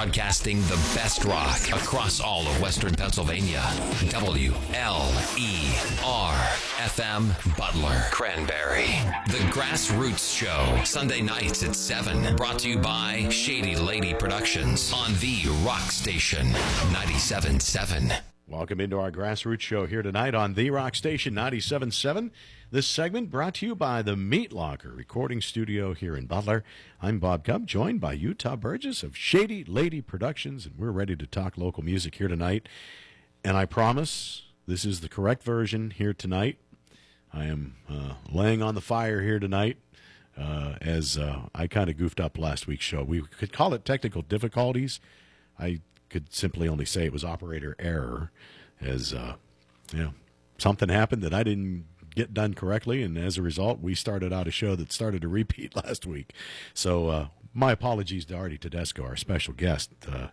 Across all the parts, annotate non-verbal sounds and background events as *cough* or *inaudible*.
Broadcasting the best rock across all of Western Pennsylvania. W L E R FM Butler Cranberry. The Grassroots Show. Sunday nights at 7. Brought to you by Shady Lady Productions on the Rock Station 97.7. Welcome into our grassroots show here tonight on The Rock Station 97.7. This segment brought to you by the Meat Locker Recording Studio here in Butler. I'm Bob Cub, joined by Utah Burgess of Shady Lady Productions, and we're ready to talk local music here tonight. And I promise this is the correct version here tonight. I am uh, laying on the fire here tonight. Uh, as uh, I kind of goofed up last week's show. We could call it technical difficulties. I could simply only say it was operator error, as uh, know, something happened that I didn't get done correctly, and as a result, we started out a show that started to repeat *laughs* last week. So uh, my apologies to Artie Tedesco, our special guest. Uh,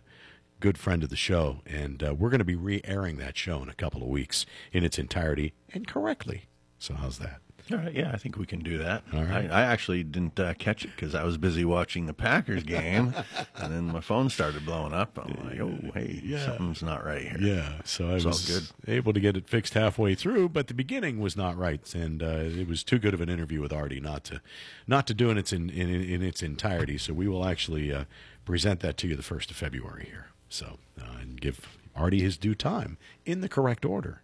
good friend of the show, and uh, we're going to be re-airing that show in a couple of weeks in its entirety and correctly. So how's that? All right, yeah, I think we can do that. All right. I, I actually didn't uh, catch it because I was busy watching the Packers game, *laughs* and then my phone started blowing up. I'm like, oh, hey, Yeah. something's not right here. Yeah, so I It's was good. able to get it fixed halfway through, but the beginning was not right, and uh, it was too good of an interview with Artie not to not to do in its in, in, in its entirety. So we will actually uh, present that to you the first of February here. So uh, and give Artie his due time in the correct order,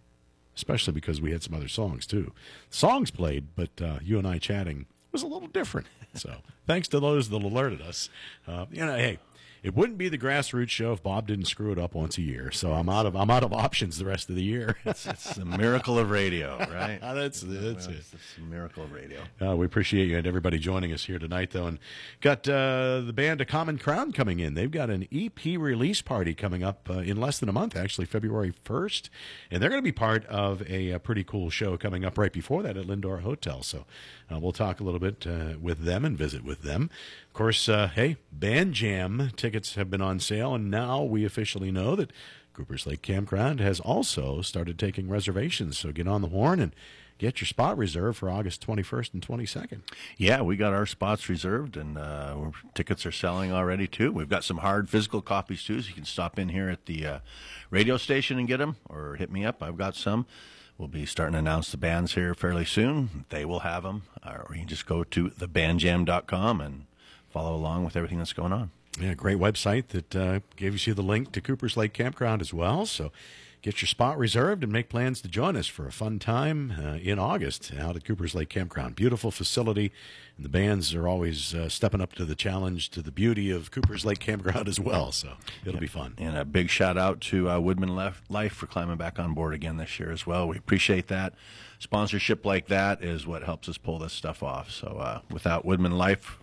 especially because we had some other songs too. Songs played, but uh, you and I chatting was a little different. *laughs* So thanks to those that alerted us. Uh, you know, hey. It wouldn't be the grassroots show if Bob didn't screw it up once a year. So I'm out of I'm out of options the rest of the year. *laughs* It's, it's the miracle of radio, right? that's *laughs* that's it. It's, it's the miracle of radio. Uh, we appreciate you and everybody joining us here tonight, though, and got uh, the band A Common Crown coming in. They've got an EP release party coming up uh, in less than a month, actually February first, and they're going to be part of a, uh pretty cool show coming up right before that at Lindor Hotel. So uh, we'll talk a little bit uh, with them and visit with them. Of course, uh, hey, Band Jam tickets have been on sale, and now we officially know that Cooper's Lake Campground has also started taking reservations. So get on the horn and get your spot reserved for August 21st and 22nd. Yeah, we got our spots reserved, and uh, tickets are selling already too. We've got some hard physical copies too, so you can stop in here at the uh, radio station and get them, or hit me up. I've got some. We'll be starting to announce the bands here fairly soon. They will have them, or you can just go to thebandjam.com and follow along with everything that's going on. Yeah, great website that uh, gives you the link to Cooper's Lake Campground as well. So get your spot reserved and make plans to join us for a fun time uh, in August out at Cooper's Lake Campground. Beautiful facility, and the bands are always uh, stepping up to the challenge to the beauty of Cooper's Lake Campground as well. So it'll be fun. And a big shout out to uh, Woodman Lef- Life for climbing back on board again this year as well. We appreciate that. Sponsorship like that is what helps us pull this stuff off. So uh, without Woodmen Life,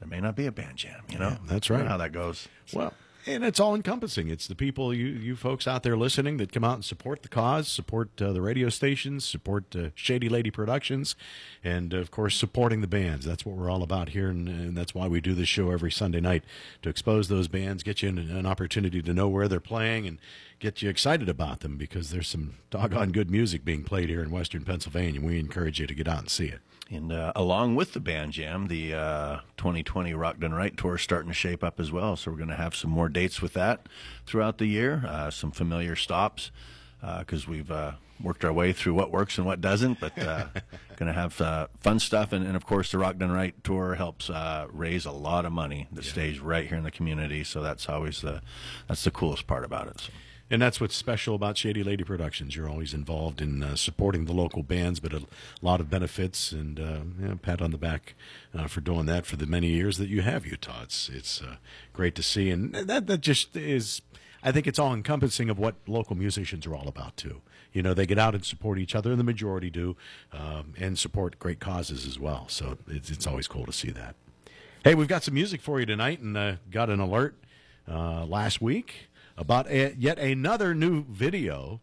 there may not be a band jam. You know, Yeah, that's You know right. how that goes. Well, and it's all encompassing. It's the people, you you folks out there listening, that come out and support the cause, support uh, the radio stations, support uh, Shady Lady Productions, and of course supporting the bands. That's what we're all about here, and, and that's why we do this show every Sunday night to expose those bands, get you an, an opportunity to know where they're playing, and get you excited about them because there's some doggone good music being played here in Western Pennsylvania. We encourage you to get out and see it. And uh, along with the band jam, the uh, 2020 Rock Done Right tour is starting to shape up as well. So we're going to have some more dates with that throughout the year, uh, some familiar stops because we've uh, worked our way through what works and what doesn't. But uh, *laughs* going to have uh, fun stuff, and, and of course, the Rock Done Right tour helps uh, raise a lot of money that stays right here in the community. So that's always the that's the coolest part about it. So. And that's what's special about Shady Lady Productions. You're always involved in uh, supporting the local bands, but a lot of benefits and uh, yeah, pat on the back uh, for doing that for the many years that you have Utah. It's it's uh, great to see, and that that just is. I think it's all encompassing of what local musicians are all about too. You know, they get out and support each other, and the majority do, um, and support great causes as well. So it's it's always cool to see that. Hey, we've got some music for you tonight, and uh, got an alert uh, last week about a, yet another new video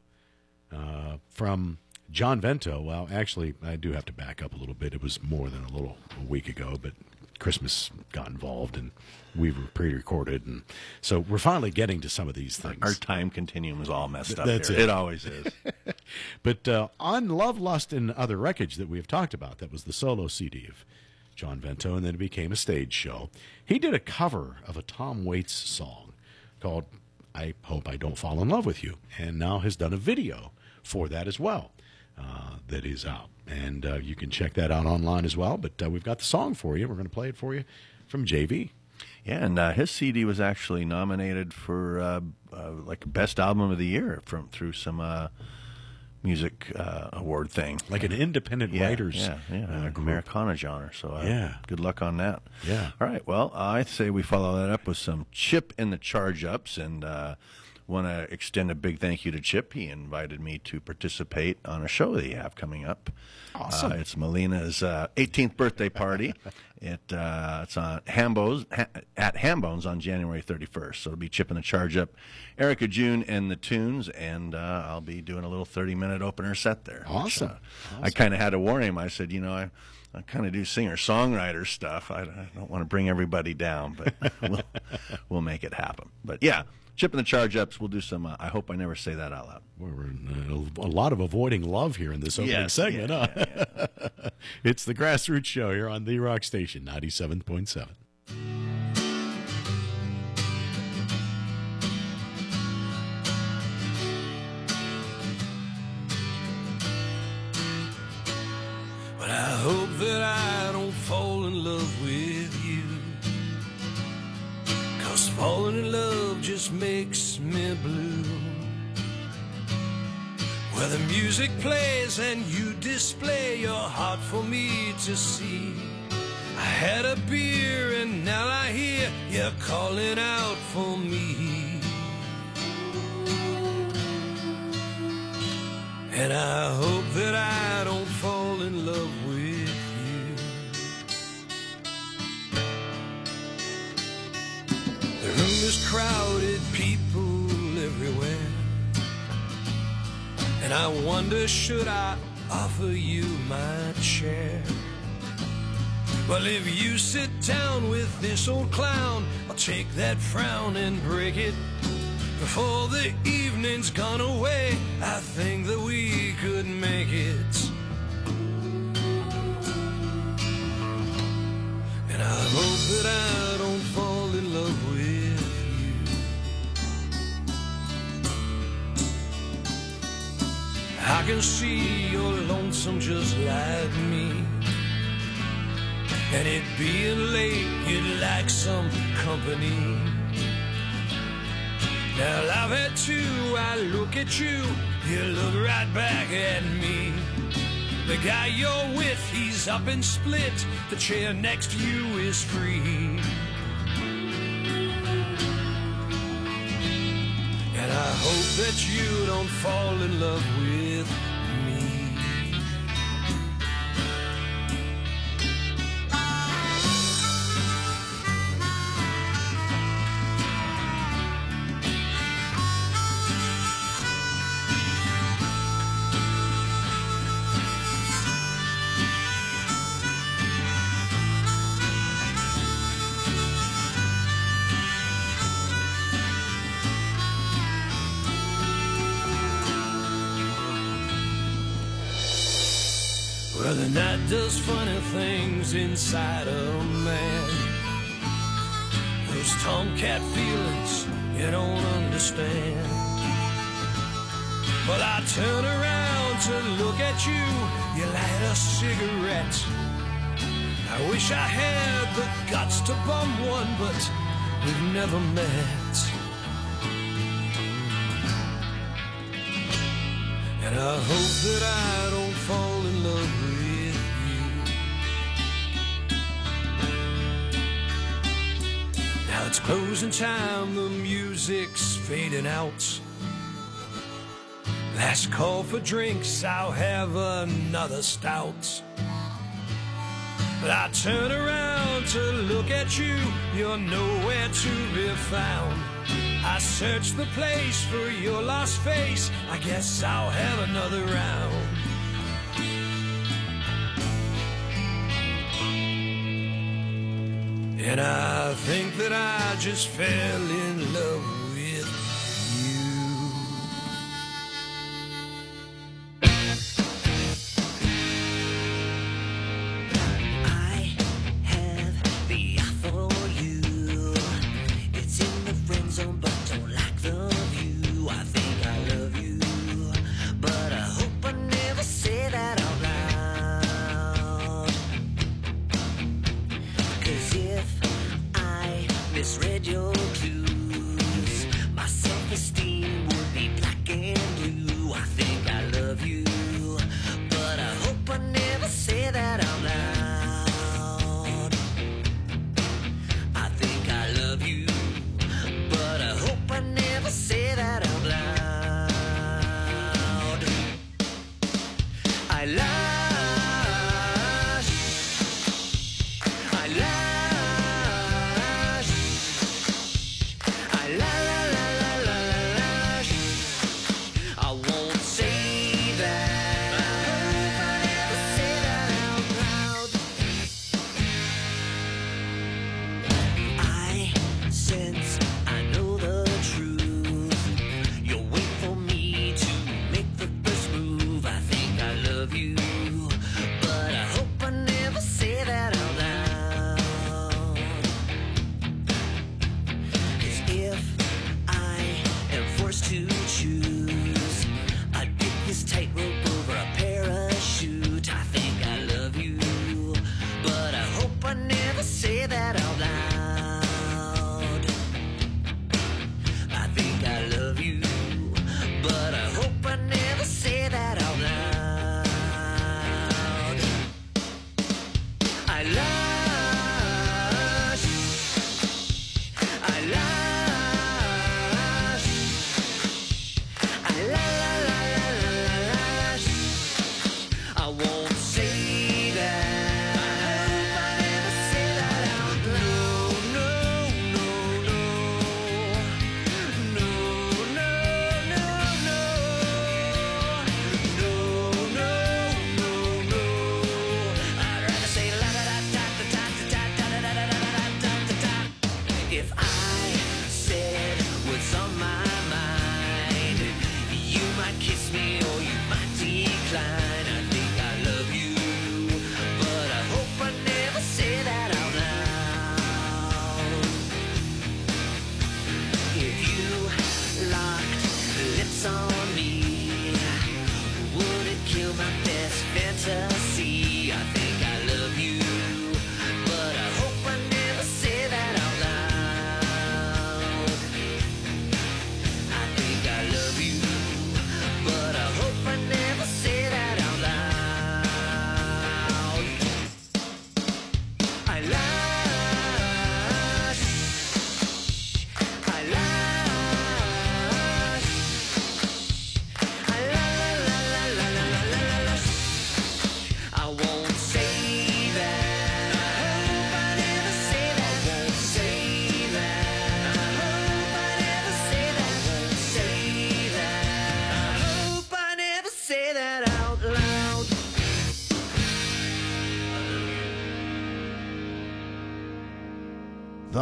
uh, from John Vento. Well, actually, I do have to back up a little bit. It was more than a little a week ago, but Christmas got involved, and we were pre-recorded, and so we're finally getting to some of these things. Our time continuum is all messed up. That's here. it. It always is. *laughs* But uh, on Love, Lust, and Other Wreckage that we have talked about, that was the solo CD of John Vento, and then it became a stage show. He did a cover of a Tom Waits song called I Hope I Don't Fall in Love with You, and now has done a video for that as well uh, that is out. And uh, you can check that out online as well. But uh, we've got the song for you. We're going to play it for you from JV. Yeah, and uh, his CD was actually nominated for uh, uh, like best album of the year from through some music uh, award thing, like an independent yeah, writers, yeah, yeah, uh, Americana genre. So uh, yeah, good luck on that. Yeah. All right. Well, I say we follow that up with some Chip and the Charge Ups and want to extend a big thank you to Chip. He invited me to participate on a show that you have coming up. Awesome. Uh, it's Melina's uh, 18th birthday party. *laughs* it uh, it's on Hambo's ha- at Hambones on January 31st. So it'll be Chip and the Charge Up, Erica June and the Tunes, and uh, I'll be doing a little 30 minute opener set there. Awesome. Which, uh, awesome. I kind of had to warn him. I said, you know, I. I kind of do singer songwriter stuff. I, I, don't want to bring everybody down, but *laughs* we'll, we'll make it happen. But yeah, Chip and the Charge Ups. We'll do some. Uh, I hope I never say that out loud. We're in a, a lot of avoiding love here in this opening yes, segment. Yeah, huh? yeah, yeah. *laughs* it's the Grassroots Show here on the Rock Station, ninety-seven point seven. Me blue. Where the music plays and you display your heart for me to see. I had a beer and now I hear you're calling out for me. And I hope that I don't fall in love with you. The room is crowded, And I wonder, should I offer you my chair? Well, if you sit down with this old clown, I'll take that frown and break it. Before the evening's gone away, I think that we could make it. And I hope that I don't I can see you're lonesome just like me. And it being late, you'd like some company. Now I've had two, I look at you, you look right back at me. The guy you're with, he's up and split, the chair next to you is free. And I hope that you don't fall in love with does funny things inside a man. Those tomcat feelings you don't understand. But I turn around to look at you. You light a cigarette. I wish I had the guts to bum one, but we've never met. And I hope that I don't it's closing time, the music's fading out. Last call for drinks, I'll have another stout. But I turn around to look at you, you're nowhere to be found. I search the place for your lost face. I guess I'll have another round. And I think that I just fell in love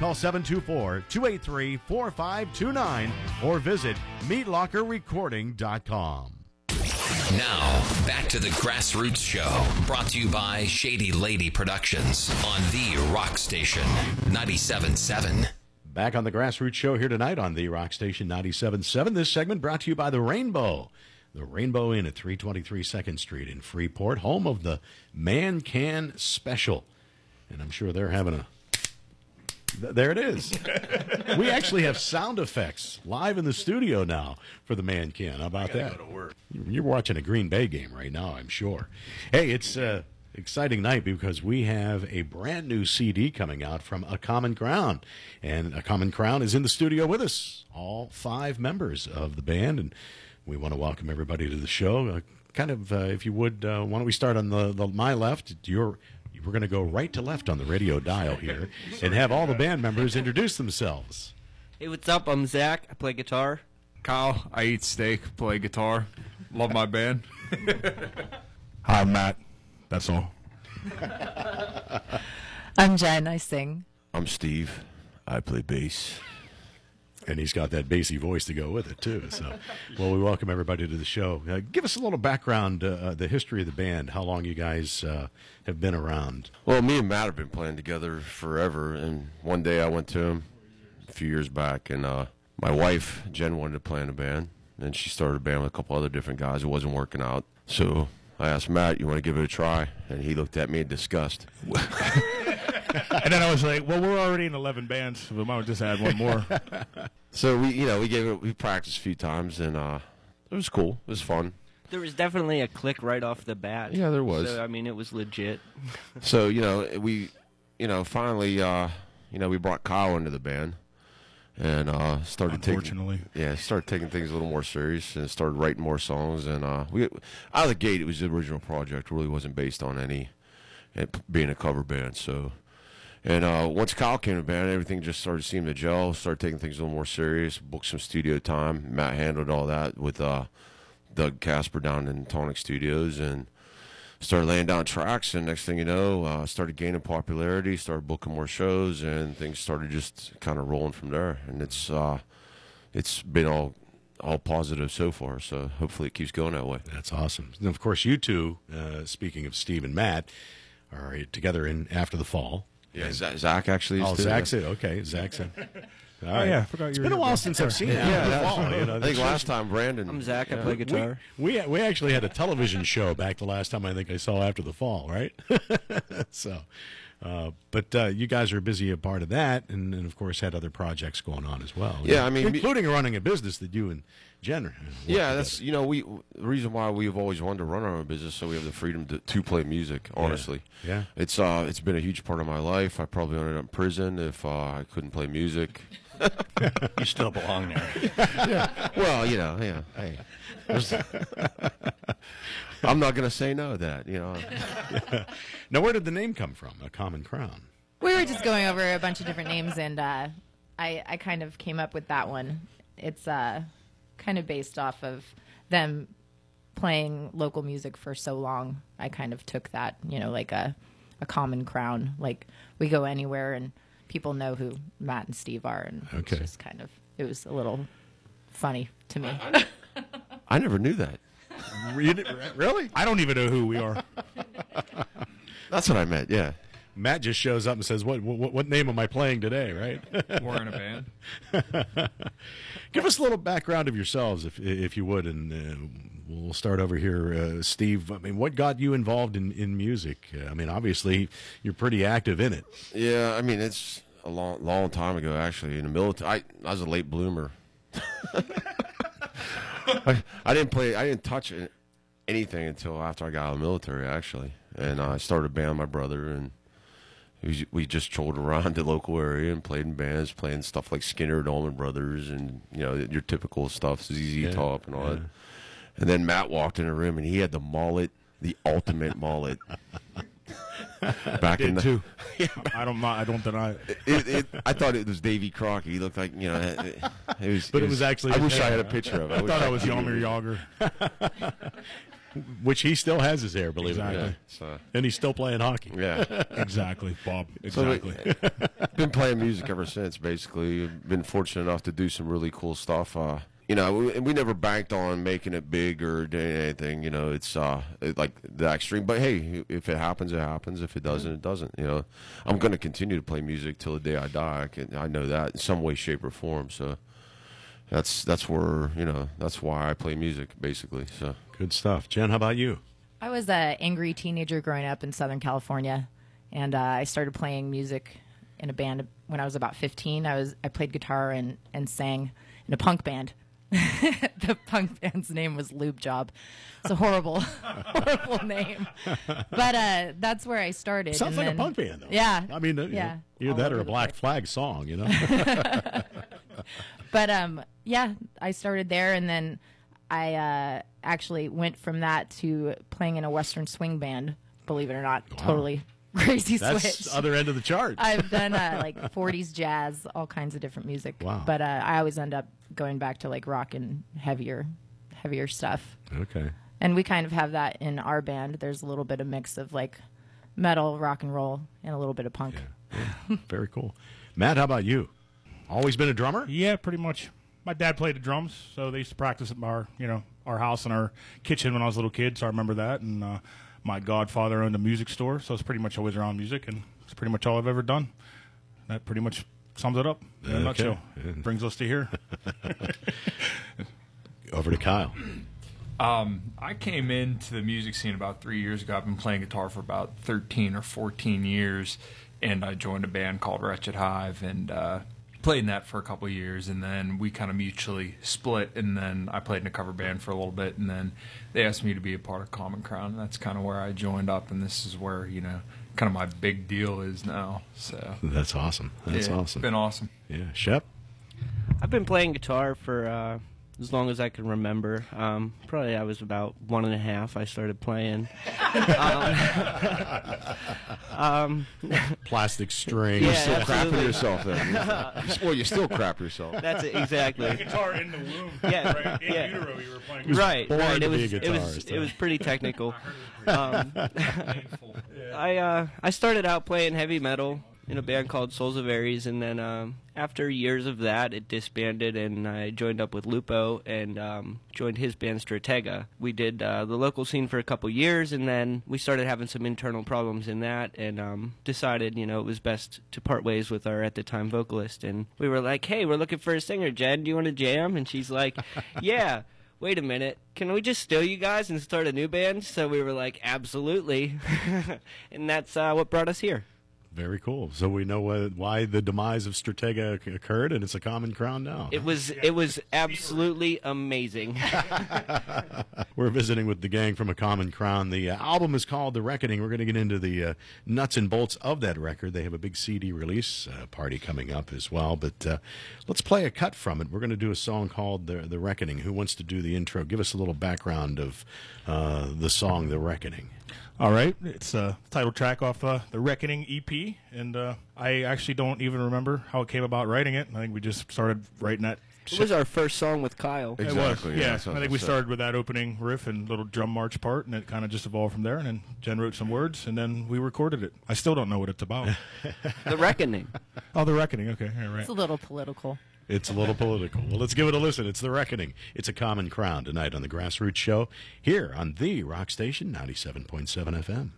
Call 724 283 4529 or visit meatlockerrecording.com. Now, back to the Grassroots Show, brought to you by Shady Lady Productions on the Rock Station 97.7. Back on the Grassroots Show here tonight on the Rock Station 97.7. This segment brought to you by the Rainbow. The Rainbow Inn at 323 2nd Street in Freeport, home of the Man Can Special. And I'm sure they're having a. Th- There it is. we actually have sound effects live in the studio now for the Man Can. How about that? You're watching a Green Bay game right now, I'm sure. Hey, it's a exciting night because we have a brand new CD coming out from A Common Crown, and A Common Crown is in the studio with us, all five members of the band, and we want to welcome everybody to the show. Uh, kind of, uh, if you would, uh, why don't we start on the, the my left? Your we're going to go right to left on the radio dial here and have all the band members introduce themselves. Hey, what's up? I'm Zach. I play guitar. Kyle, I eat steak, play guitar, love my band. *laughs* Hi, I'm Matt. That's all. I'm Jen. I sing. I'm Steve. I play bass. And he's got that bassy voice to go with it too. So, well, we welcome everybody to the show. Uh, give us a little background, uh, uh, the history of the band, how long you guys uh, have been around. Well, me and Matt have been playing together forever, and one day I went to him a few years back, and uh, my wife Jen wanted to play in a band, and she started a band with a couple other different guys. It wasn't working out, so I asked Matt, "You want to give it a try?" And he looked at me in disgust. *laughs* And then I was like, well, we're already in 11 bands, so we might just add one more. *laughs* So we, you know, we gave it. We practiced a few times, and uh, it was cool. It was fun. There was definitely a click right off the bat. Yeah, there was. So I mean, it was legit. *laughs* So you know, we, you know, finally, uh, you know, we brought Kyle into the band, and uh, started taking. Yeah, started taking things a little more serious and started writing more songs. And uh, we, out of the gate, it was the original project. It really wasn't based on any it being a cover band. So, and uh, once Kyle came to band, everything just started seeming to gel. Started taking things a little more serious. Booked some studio time. Matt handled all that with uh, Doug Casper down in Tonic Studios and started laying down tracks. And next thing you know, uh, started gaining popularity. Started booking more shows, and things started just kind of rolling from there. And it's uh, it's been all all positive so far. So hopefully it keeps going that way. That's awesome. And of course, you two, uh, speaking of Steve and Matt, are together in After the Fall. Yeah, Zach, Zach actually. Oh, used to- Zach's it. Okay, Zach's it. *laughs* All right. yeah, I forgot you It's were been a while since I've seen you. Yeah, in the that's- fall, you know, I think that's- last time Brandon. I'm Zach. I yeah. play guitar. We we actually had a television show back the last time I think I saw after the fall, right? *laughs* so, uh, but uh, you guys are busy a part of that, and, and of course had other projects going on as well. Yeah, I mean, including running a business that you and Jen. work Yeah, that's you know we the reason why we've always wanted to run our own business so we have the freedom to, to play music. Honestly, Yeah. it's uh it's been a huge part of my life. I probably ended up in prison if uh, I couldn't play music. *laughs* You still belong there. *laughs* yeah. Well, you know, yeah. Hey, there's- *laughs* I'm not gonna say no to that. You know, *laughs* Now, where did the name come from? A common crown. We were just going over a bunch of different names, and uh, I, I kind of came up with that one. It's uh, kind of based off of them playing local music for so long. I kind of took that, you know, like a, a common crown. Like we go anywhere, and people know who Matt and Steve are, and Okay. it's just kind of it was a little funny to me. I never knew that. Really? I don't even know who we are. That's what I meant. Yeah. Matt just shows up and says, "What what, what name am I playing today?" Right? We're in a band. *laughs* Give us a little background of yourselves, if if you would, and uh, we'll start over here, uh, Steve. I mean, what got you involved in in music? Uh, I mean, obviously, you're pretty active in it. Yeah, I mean it's a long, long time ago. Actually, in the military, I, I was a late bloomer. *laughs* I, I didn't play. I didn't touch it- anything until after I got out of the military. Actually, and I started a band with my brother, and we, we just trolled around *laughs* the local area and played in bands, playing stuff like Skynyrd, and Allman Brothers, and you know your typical stuff, ZZ Top, and all that. And then Matt walked in the room, and he had the mullet, the ultimate mullet. *laughs* Back in the, too. *laughs* I don't. I don't deny it. it, it, I thought it was Davy Crockett. He looked like you know. It, was, But it was actually I wish I had a picture of it. I wish thought I was Jaromir Jagr. Which he still has his hair, believe Exactly. it or Yeah, not, so, and he's still playing hockey. yeah. *laughs* Exactly, Bob. So, Exactly. *laughs* been playing music ever since. Basically, been fortunate enough to do some really cool stuff. Uh, you know, we, we never banked on making it big or doing anything. You know, it's uh it, like the extreme. But hey, if it happens, it happens. If it doesn't, it doesn't. You know, I'm going to continue to play music till the day I die. I, can, I know that in some way, shape, or form. So that's that's where you know that's why I play music basically. So. Good stuff, Jen. How about you? I was an angry teenager growing up in Southern California, and uh, I started playing music in a band when I was about 15. I was I played guitar and, and sang in a punk band. *laughs* the punk band's name was Lube Job. It's a horrible, *laughs* horrible name, but uh, that's where I started. Sounds and like a punk band, though. Yeah, I mean, uh, you know, yeah, either that or a Black place. Flag song, you know. *laughs* But um, yeah, I started there, and then I uh, actually went from that to playing in a Western swing band. Believe it or not, totally *laughs* crazy That's switch. the other end of the chart. I've done uh, like *laughs* 40s jazz, all kinds of different music. Wow. But uh, I always end up going back to like rock and heavier, heavier stuff. okay. And we kind of have that in our band. There's a little bit of mix of like metal, rock and roll, and a little bit of punk. Yeah. Very cool. Matt, how about you? Always been a drummer? Yeah, pretty much. My dad played the drums, so they used to practice at our, you know, our house and our kitchen when I was a little kid. So I remember that. And uh, my godfather owned a music store, so it's pretty much always around music, and it's pretty much all I've ever done. That pretty much sums it up in a Okay. nutshell. Brings us to here. *laughs* *laughs* Over to Kyle. Um, I came into the music scene about three years ago. I've been playing guitar for about 13 or 14 years, and I joined a band called Wretched Hive and uh, played in that for a couple of years. And then we kind of mutually split, and then I played in a cover band for a little bit, and then they asked me to be a part of Common Crown. And that's kind of where I joined up, and this is where, you know, kind of my big deal is now. So, That's awesome. That's yeah, awesome. Been awesome. Yeah. Shep? I've been playing guitar for uh, as long as I can remember. Um, probably I was about one and a half. I started playing. *laughs* *laughs* um, Plastic string. Yeah. Still crapping absolutely. yourself then. *laughs* well, you still crap yourself. that's it, exactly. Guitar in the womb. Yeah, Right, in yeah. utero, you were playing. Right, born right. to It be a was, it was, it was pretty technical. Um, I uh, I started out playing heavy metal, in a band called Souls of Aries, and then um, after years of that, it disbanded, and I joined up with Lupo and um, joined his band Stratega. We did uh, the local scene for a couple years, and then we started having some internal problems in that, and um, decided, you know, it was best to part ways with our at the time vocalist. And we were like, "Hey, we're looking for a singer, Jen. Do you want to jam?" And she's like, *laughs* "Yeah." Wait a minute, can we just steal you guys and start a new band? So we were like, absolutely. *laughs* and that's uh, what brought us here. Very cool. So we know what, why the demise of Stratega occurred, and it's a common crown now. It was it was absolutely amazing. *laughs* We're visiting with the gang from A Common Crown. The uh, album is called The Reckoning. We're going to get into the uh, nuts and bolts of that record. They have a big CD release uh, party coming up as well. But uh, let's play a cut from it. We're going to do a song called The, the Reckoning. Who wants to do the intro? Give us a little background of uh, the song The Reckoning. All right, it's a title track off uh, the Reckoning EP, and uh, I actually don't even remember how it came about writing it. I think we just started writing that. It was our first song with Kyle. Exactly. It was, yeah, yeah. I I think we was started with that opening riff and little drum march part, and it kind of just evolved from there. And then Jen wrote some words, and then we recorded it. I still don't know what it's about. *laughs* The Reckoning. oh, the Reckoning. Okay, all right. It's a little political. It's a little political. Well, let's give it a listen. It's The Reckoning. It's a common crown tonight on the Grassroots Show here on the Rock Station 97.7 FM.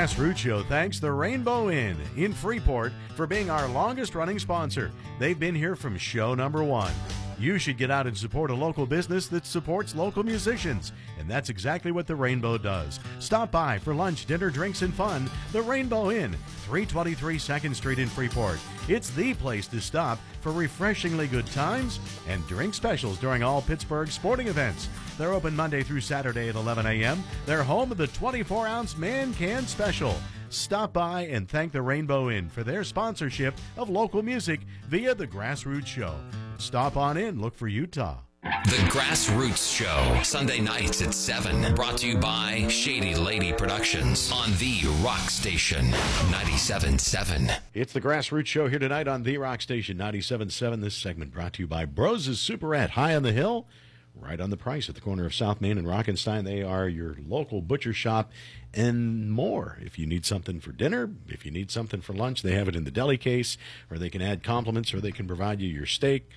Grassroots Show thanks the Rainbow Inn in Freeport for being our longest running sponsor. They've been here from show number one. You should get out and support a local business that supports local musicians, and that's exactly what the Rainbow does. Stop by for lunch, dinner, drinks, and fun. The Rainbow Inn, 323 2nd Street in Freeport. It's the place to stop for refreshingly good times and drink specials during all Pittsburgh sporting events. They're open Monday through Saturday at 11 a.m. They're home of the 24 ounce man can special. Stop by and thank the Rainbow Inn for their sponsorship of local music via the Grassroots Show. Stop on in, look for Utah. The Grassroots Show, Sunday nights at 7. Brought to you by Shady Lady Productions on The Rock Station 97.7. It's the Grassroots Show here tonight on The Rock Station 97.7. This segment brought to you by Bros' Superette, high on the hill, right on the price at the corner of South Main and Rockenstein. They are your local butcher shop and more. If you need something for dinner, if you need something for lunch, they have it in the deli case, or they can add compliments, or they can provide you your steak,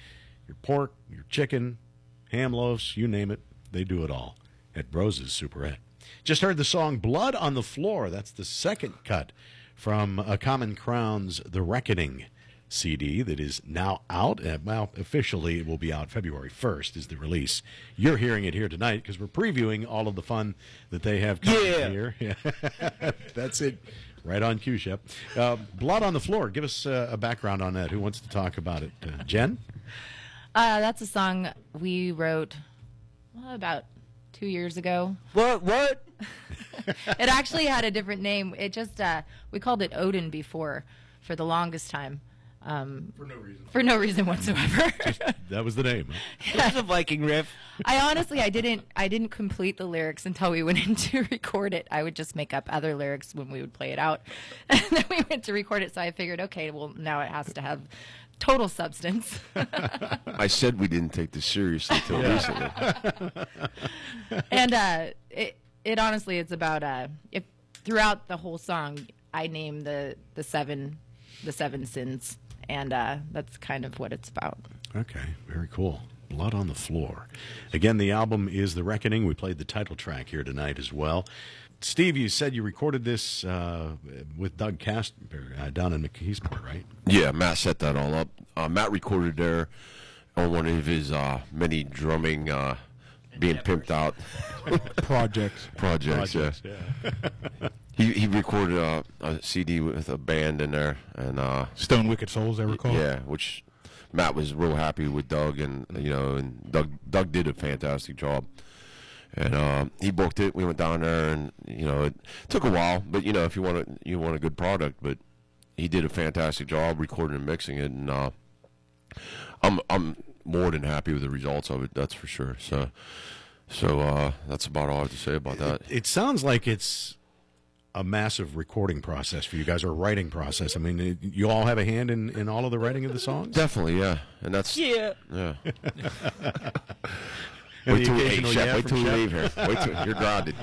your pork, your chicken, ham loaves, you name it. They do it all at Bros' Superette. Just heard the song Blood on the Floor. That's the second cut from A Common Crown's The Reckoning CD that is now out. Uh, well, officially, it will be out February 1st, is the release. You're hearing it here tonight because we're previewing all of the fun that they have coming Yeah. here. Yeah. *laughs* That's it. Right on cue, Shep. Uh, Blood on the Floor. Give us uh, a background on that. Who wants to talk about it? Uh, Jen? Uh, that's a song we wrote well, about two years ago. What? What? *laughs* it actually had a different name. It just uh, we called it Odin before for the longest time. Um, For no reason. for no reason whatsoever. *laughs* That was the name. huh? *laughs* That's a Viking riff. I honestly I didn't I didn't complete the lyrics until we went in to record it. I would just make up other lyrics when we would play it out. And then we went to record it so I figured okay, well now it has to have total substance. *laughs* I said we didn't take this seriously till recently. *laughs* and uh it it honestly it's about uh if throughout the whole song I name the the seven the seven sins and uh that's kind of what it's about. Okay, very cool. Blood on the Floor. Again, the album is The Reckoning. We played the title track here tonight as well. Steve, you said you recorded this uh, with Doug Casper uh, down in McKeesport, right? Yeah, Matt set that all up. Uh, Matt recorded there on one of his uh, many drumming, uh, being pimped out *laughs* Projects. projects. Yeah. yeah. He he recorded a, a CD with a band in there, and uh, Stone Wicked Souls, they recall. yeah, which Matt was real happy with Doug, and you know, and Doug Doug did a fantastic job. And uh, he booked it. We went down there, and you know, it took a while, but you know, if you want a, you want a good product, but he did a fantastic job recording and mixing it, and uh, I'm I'm more than happy with the results of it. That's for sure. So, so uh, that's about all I have to say about that. It sounds like it's a massive recording process for you guys, or writing process. I mean, it, you all have a hand in, in all of the writing of the songs? Definitely, yeah, and that's Yeah. yeah. *laughs* *laughs* And Wait the till, hey, occasional Shep, yeah wait till we Shep? leave here. Wait till you're grounded.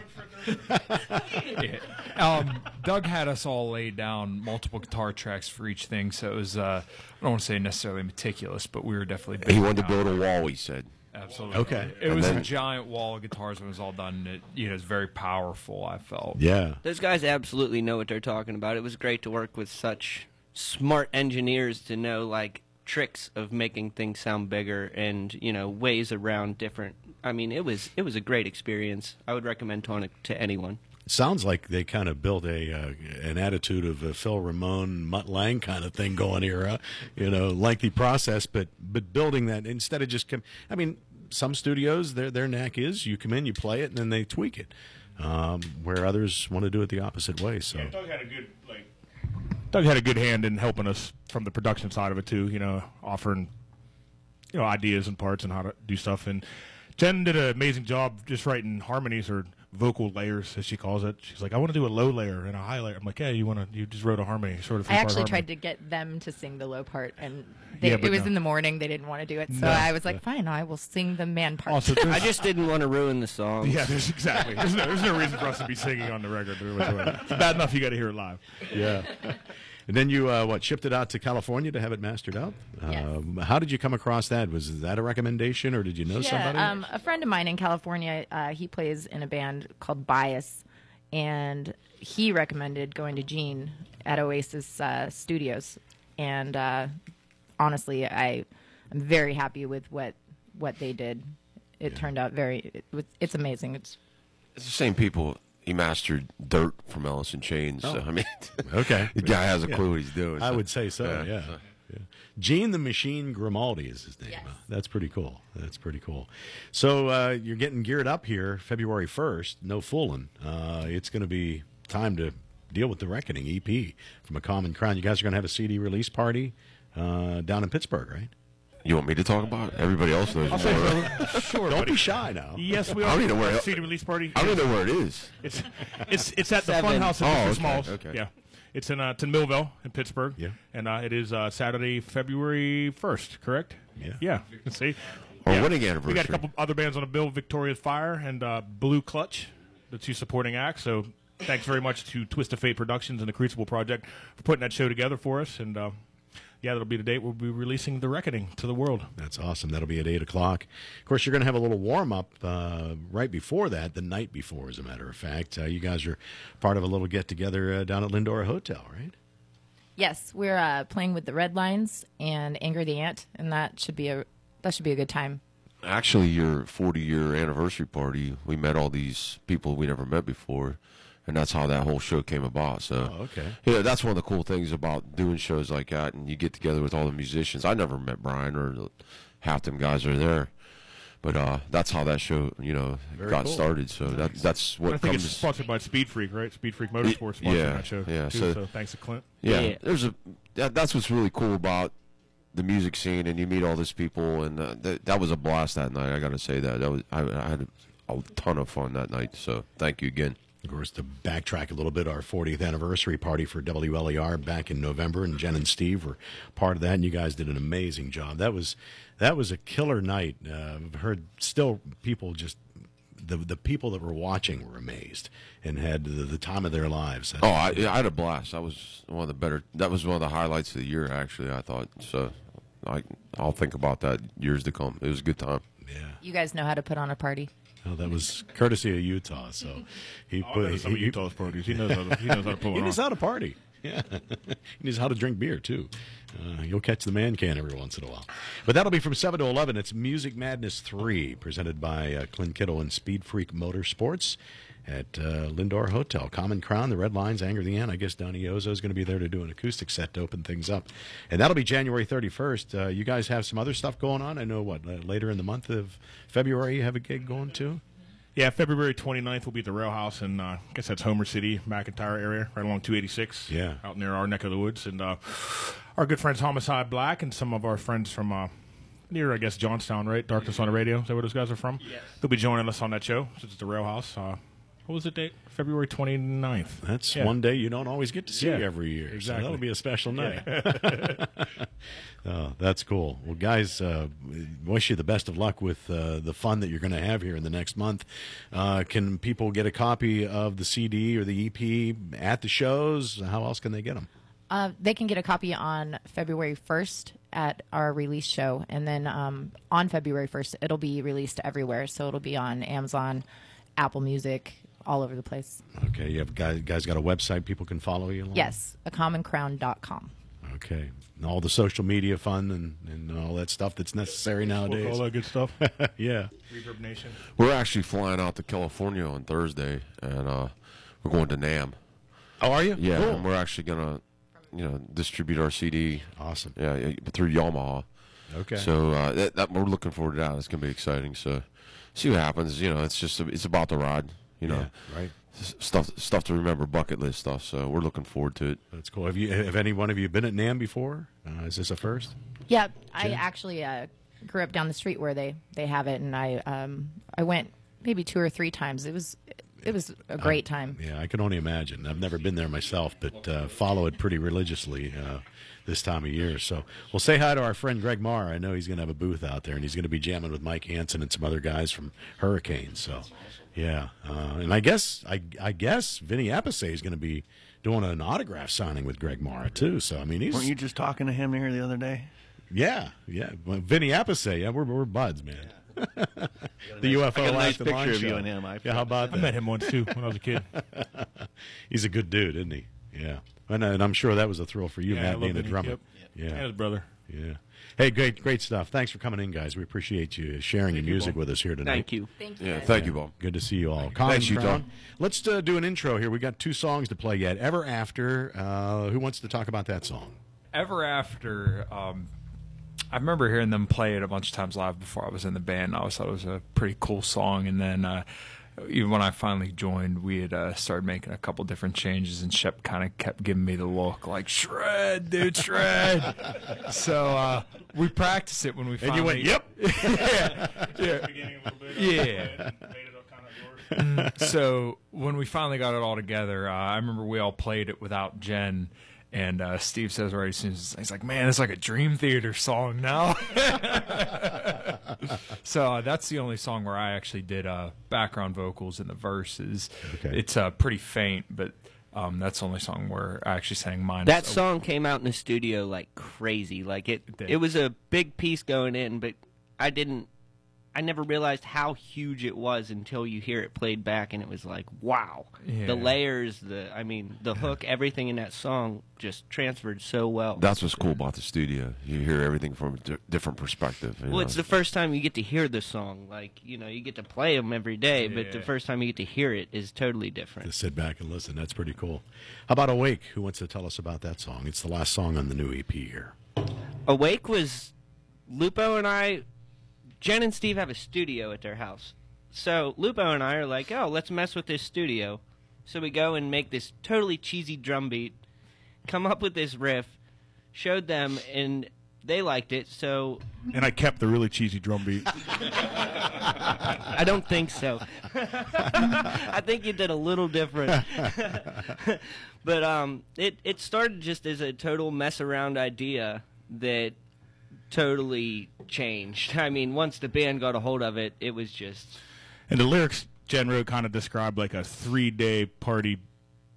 Yeah. *laughs* Um, Doug had us all lay down multiple guitar tracks for each thing, so it was uh, I don't want to say necessarily meticulous, but we were definitely. He wanted to build a wall. He said. Absolutely. Okay. It And was a giant wall of guitars when it was all done. It you know, it's very powerful. I felt. Yeah. Those guys absolutely know what they're talking about. It was great to work with such smart engineers to know like tricks of making things sound bigger and you know ways around different. I mean, it was it was a great experience. I would recommend Tonic to anyone. sounds like they kind of built a uh, an attitude of a Phil Ramone, Mutt Lange kind of thing going here. Uh, you know, lengthy process, but but building that instead of just come. I mean, some studios their their knack is you come in, you play it, and then they tweak it. Um, where others want to do it the opposite way. So Doug had a good like. Doug had a good hand in helping us from the production side of it too. You know, offering you know ideas and parts and how to do stuff. And Jen did an amazing job just writing harmonies or vocal layers, as she calls it. She's like, I want to do a low layer and a high layer. I'm like, yeah, you want to? You just wrote a harmony, sort of. I actually tried to get them to sing the low part, and they, Yeah, it was no. in the morning. They didn't want to do it, so No. I was like, "Fine, I will sing the man part." Also, I just didn't want to ruin the song. yeah, there's exactly. There's no, there's no reason for us to be singing on the record. It's bad enough you got to hear it live. yeah. And then you uh, what shipped it out to California to have it mastered out. Yes. Um, how did you come across that? Was that a recommendation, or did you know somebody? Um, a friend of mine in California, uh, he plays in a band called Bias, and he recommended going to Gene at Oasis uh, Studios, and uh, honestly, I I'm very happy with what what they did. It turned out very it, was- it's amazing. It's It's the same people. He mastered dirt from Alice in Chains. So, I mean, *laughs* Okay. the guy has a Yeah. clue what he's doing. I would say so. Yeah. yeah. Gene the Machine Grimaldi is his name. Yes. Uh, That's pretty cool. That's pretty cool. So uh, you're getting geared up here, February 1st. No fooling. Uh, it's going to be time to deal with the Reckoning EP from a Common Crown. You guys are going to have a CD release party uh, down in Pittsburgh, right? You want me to talk about it? Everybody else knows. I'll more. say. *laughs* Sure, Don't buddy. be shy now. Yes, we are. I are. don't even know where- CD release party. I don't even know where it is. It's it's it's at the Seven. Funhouse in Oh, Mr. okay, Smalls. okay. Yeah, it's in uh, it's in Millvale in Pittsburgh. Yeah. and uh, it is uh, Saturday, February first. Correct? Yeah. Yeah. *laughs* See, Our Yeah. wedding We got a couple other bands on the bill: Victoria's Fire and uh, Blue Clutch, the two supporting acts. So. Thanks very much to Twist of Fate Productions and the Crucible Project for putting that show together for us. And uh, yeah, that'll be the date we'll be releasing The Reckoning to the world. That's awesome. That'll be at 8 o'clock. Of course, you're going to have a little warm up uh, right before that, the night before, as a matter of fact. Uh, you guys are part of a little get together uh, down at Lindora Hotel, right? yes, we're uh, playing with the Red Lines and Anger the Ant, and that should be a that should be a good time. Actually, your 40 year anniversary party, we met all these people we never met before, and that's how that whole show came about. So, Oh, okay. yeah, that's one of the cool things about doing shows like that, and you get together with all the musicians. I never met Brian or half them guys are there, but uh, that's how that show, you know, Very got cool. started. So that that's what I think comes. it's sponsored by Speed Freak, right? Speed Freak Motorsports sponsoring yeah, that show. yeah, too, so- so thanks to Clint. Yeah, Yeah. there's a that, that's what's really cool about the music scene, and you meet all these people, and uh, th- that was a blast that night. I got to say that that was I, I had a, a ton of fun that night. So thank you again. Of course, to backtrack a little bit, our 40th anniversary party for WLER back in November, and Jen and Steve were part of that, and you guys did an amazing job. That was that was a killer night. Uh, I've heard still people just the the people that were watching were amazed and had the, the time of their lives. Oh, I, I had a blast. That was one of the better. That was one of the highlights of the year. Actually, I thought so. I I'll think about that years to come. It was a good time. yeah. You guys know how to put on a party. Oh, that was courtesy of Utah. So *laughs* he I've put some he- Utah's parties. He knows how to, he knows how to *laughs* pull He knows off. how to party. *laughs* Yeah, he knows how to drink beer too. Uh, you'll catch the man can every once in a while. But that'll be from seven to eleven. It's Music Madness three, presented by uh, Clint Kittle and Speed Freak Motorsports at uh, Lindor Hotel. Common Crown, the Red Lines, Anger the Ant. I guess Donny Ozo is going to be there to do an acoustic set to open things up, and that'll be January thirty first. Uh, you guys have some other stuff going on. I know what uh, later in the month of February you have a gig going too. Yeah, February 29th will be at the Rail House in, uh, I guess that's Homer City, McIntyre area, right along 286. Yeah. Out near our neck of the woods. And uh, our good friends Homicide Black and some of our friends from uh, near, I guess, Johnstown, right? Darkness on the Radio. Is that where those guys are from? Yes. They'll be joining us on that show since it's the Rail House. Uh, what was the date? February 29th. That's Yeah. one day you don't always get to see Yeah, every year. exactly. So that'll be a special night. *laughs* *laughs* oh, that's cool. Well, guys, uh, wish you the best of luck with uh, the fun that you're going to have here in the next month. Uh, can people get a copy of the CD or the EP at the shows? How else can they get them? Uh, they can get a copy on February 1st at our release show. And then um, on February 1st, it'll be released everywhere. So it'll be on Amazon, Apple Music, all over the place. Okay, you have guys, guys got a website people can follow you along? Yes, acommoncrown.com. Okay. And all the social media fun and, and all that stuff that's necessary nowadays. All that good stuff. *laughs* yeah. Reverb Nation. We're actually flying out to California on Thursday, and uh, we're going to NAMM. Oh, are you? Yeah, Cool. and we're actually gonna, you know, distribute our CD. Awesome. Yeah, yeah, through Yamaha. Okay. So uh, that, that we're looking forward to that. It's gonna be exciting. So see what happens. You know, it's just it's about the ride. You know, Yeah, right. Stuff stuff to remember, bucket list stuff. So we're looking forward to it. That's cool. Have you? Have any one of you been at NAMM before? Uh, is this a first? Yeah, I actually uh, grew up down the street where they, they have it. And I, um, I went maybe two or three times. It was, it was a great time. Yeah, I can only imagine. I've never been there myself, but uh, follow it pretty religiously uh, this time of year. So we'll say hi to our friend Greg Marr. I know he's going to have a booth out there, and he's going to be jamming with Mike Hansen and some other guys from Hurricane. So, yeah, uh, and I guess I, I guess Vinny Appice is going to be doing an autograph signing with Greg Marr too. So I mean, he's Weren't you just talking to him here the other day? yeah, yeah. Well, Vinny Appice, yeah, we're we're buds, man. *laughs* the UFO I got a nice Last in picture of you and him. I yeah, how about that? I met him once too when I was a kid. *laughs* He's a good dude, isn't he? Yeah, and, and I'm sure that was a thrill for you, Yeah, Matt, being a Vinny, drummer. yep. Yeah, And his brother. yeah. Hey, great, great stuff. Thanks for coming in, guys. We appreciate you sharing your you, music Bob. with us here tonight. Thank you. Thank you. Yeah, guys. thank you, Bob. Good to see you all. Common Thanks, Utah. Crown. Let's uh, do an intro here. We got two songs to play yet. Ever After. Uh, who wants to talk about that song? Ever After, um, I remember hearing them play it a bunch of times live before I was in the band. I always thought it was a pretty cool song. And then uh, even when I finally joined, we had uh, started making a couple different changes, and Shep kind of kept giving me the look like, shred, dude, shred. *laughs* so uh, we practiced it when we And finally. you went, yep. *laughs* yeah. Yeah. so when we finally got it all together, uh, I remember we all played it without Jen. And uh, Steve says right as soon as he's like, "Man, it's like a Dream Theater song now." *laughs* so uh, that's the only song where I actually did uh, background vocals in the verses. Okay. It's uh, pretty faint, but um, that's the only song where I actually sang mine. That So- song came out in the studio like crazy. Like it, It it was a big piece going in, but I didn't. I never realized how huge it was until you hear it played back, and it was like, wow. Yeah. The layers, the I mean, the hook, everything in that song just transferred so well. That's what's cool about the studio. You hear everything from a different perspective. well, know? it's the first time you get to hear the song. Like you know, you get to play them every day, but the first time you get to hear it is totally different. to sit back and listen. That's pretty cool. How about Awake? Who wants to tell us about that song? It's the last song on the new EP here. Awake was Lupo and I. Jen and Steve have a studio at their house. So Lupo and I are like, oh, let's mess with this studio. So we go and make this totally cheesy drum beat, come up with this riff, showed them, and they liked it. So And I kept the really cheesy drum beat. *laughs* I don't think so. *laughs* I think you did a little different. *laughs* but um, it it started just as a total mess around idea that totally changed. *laughs* I mean, once the band got a hold of it, it was just And the lyrics Jen wrote kind of described like a three day party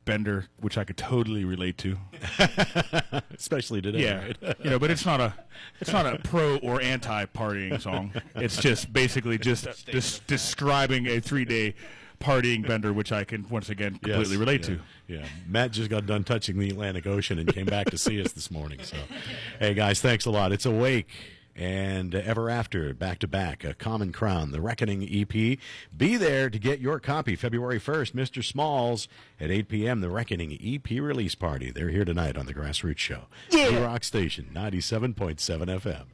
bender, which I could totally relate to. *laughs* Especially today. Yeah, right? *laughs* you know, but it's not a it's not a pro or anti partying song. It's just basically just des- describing a three day partying bender, which I can once again Yes, completely relate yeah, to. Yeah. Matt just got done touching the Atlantic Ocean and came back to see us this morning. So, hey, guys, thanks a lot. It's Awake and Ever After, back to back, a Common Crown, the Reckoning EP. Be there to get your copy February 1st, Mr. Smalls at 8 p.m., the Reckoning EP release party. They're here tonight on the Grassroots Show. Yeah. Rock Station, 97.7 FM.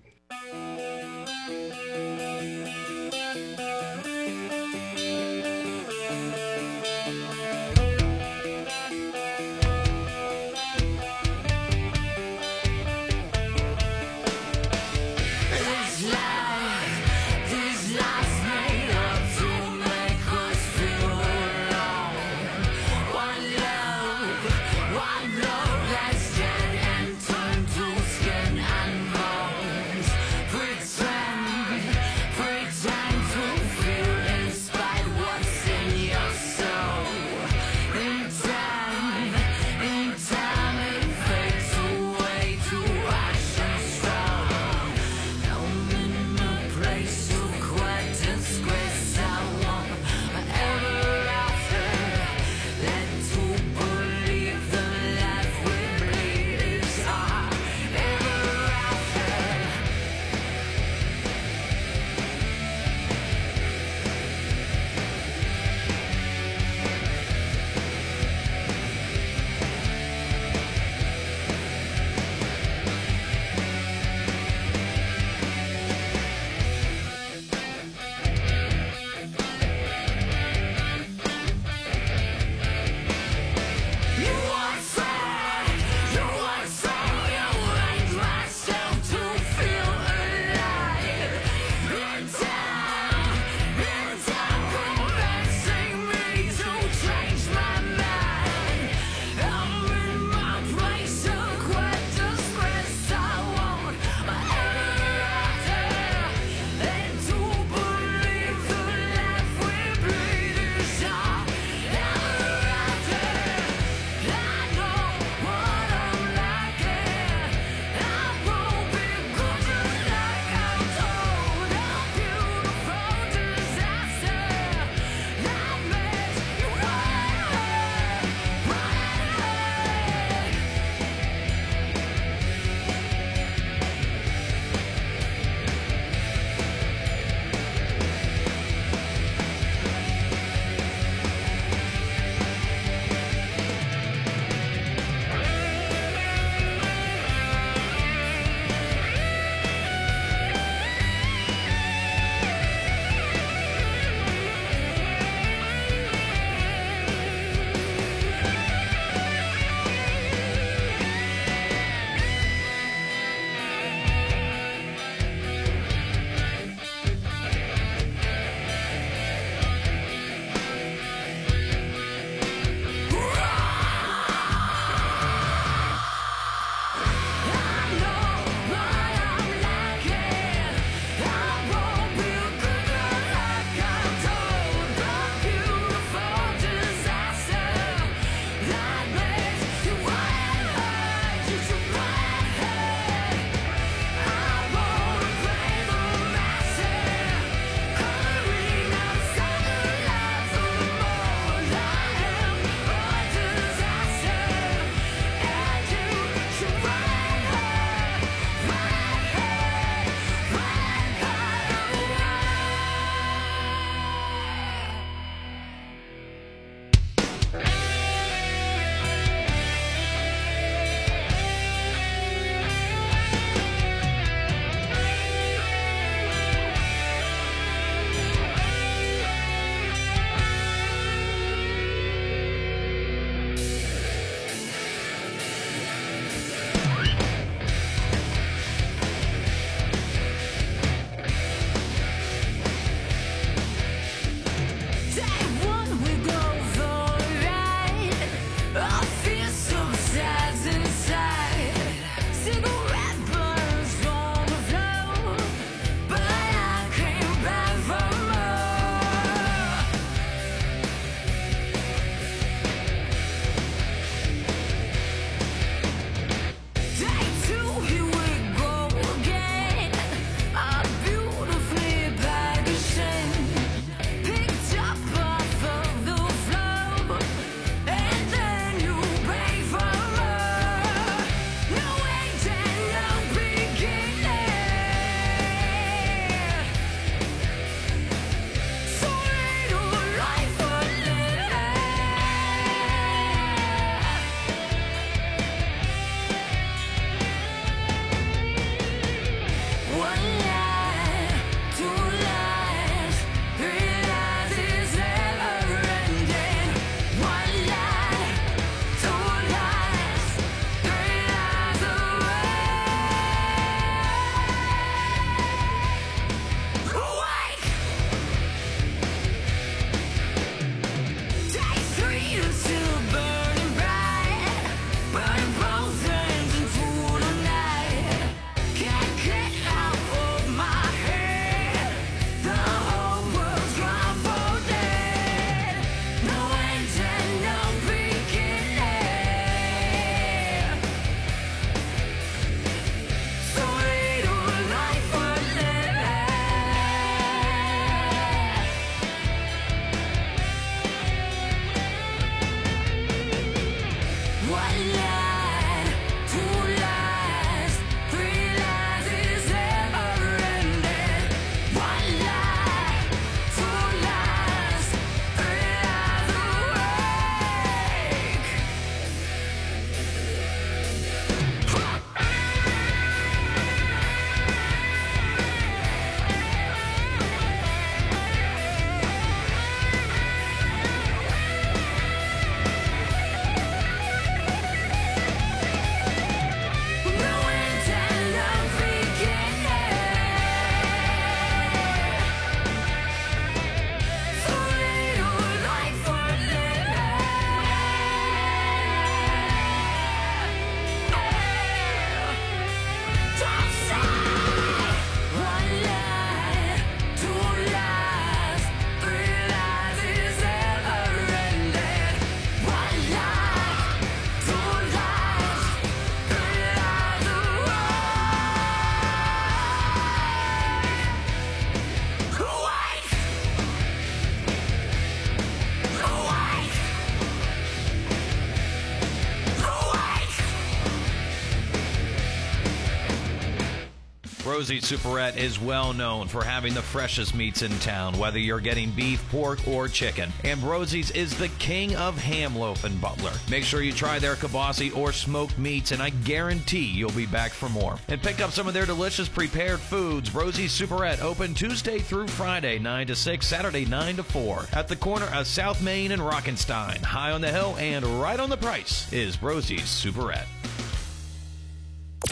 Rosie's Superette is well known for having the freshest meats in town, whether you're getting beef, pork, or chicken. Ambrosie's is the king of ham loaf and Butler. Make sure you try their kibasi or smoked meats, and I guarantee you'll be back for more. And pick up some of their delicious prepared foods. Rosie's Superette open Tuesday through Friday, 9 to 6, Saturday, 9 to 4. At the corner of South Main and Rockenstein. High on the hill and right on the price is Rosie's Superette.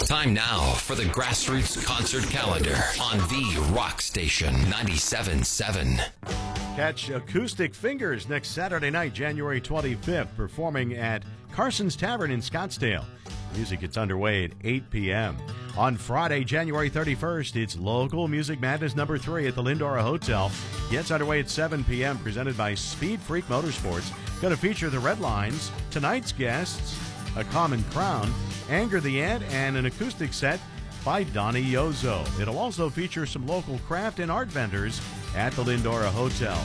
Time now for the Grassroots Concert Calendar on the Rock Station 97.7. Catch Acoustic Fingers next Saturday night, January 25th, performing at Carson's Tavern in Scottdale. Music gets underway at 8 p.m. On Friday, January 31st, it's Local Music Madness number three at the Lindora Hotel. Gets underway at 7 p.m., presented by Speed Freak Motorsports. Going to feature the Red Lines, tonight's guests, A Common Crown, Anger the Ant, and an acoustic set by Donnie Yozo. It'll also feature some local craft and art vendors at the Lindora Hotel.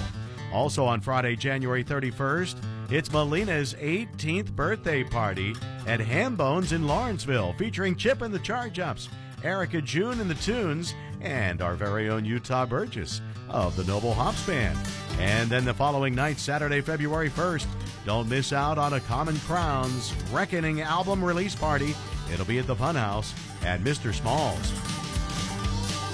Also on Friday, January 31st, it's Melina's 18th birthday party at Hambones in Lawrenceville, featuring Chip and the Charge Ups, Erica June and the Tunes, and our very own Utah Burgess of the Noble Hops Band. And then the following night, Saturday, February 1st, don't miss out on a Common Crown's Reckoning album release party. It'll be at the Funhouse at Mr. Smalls.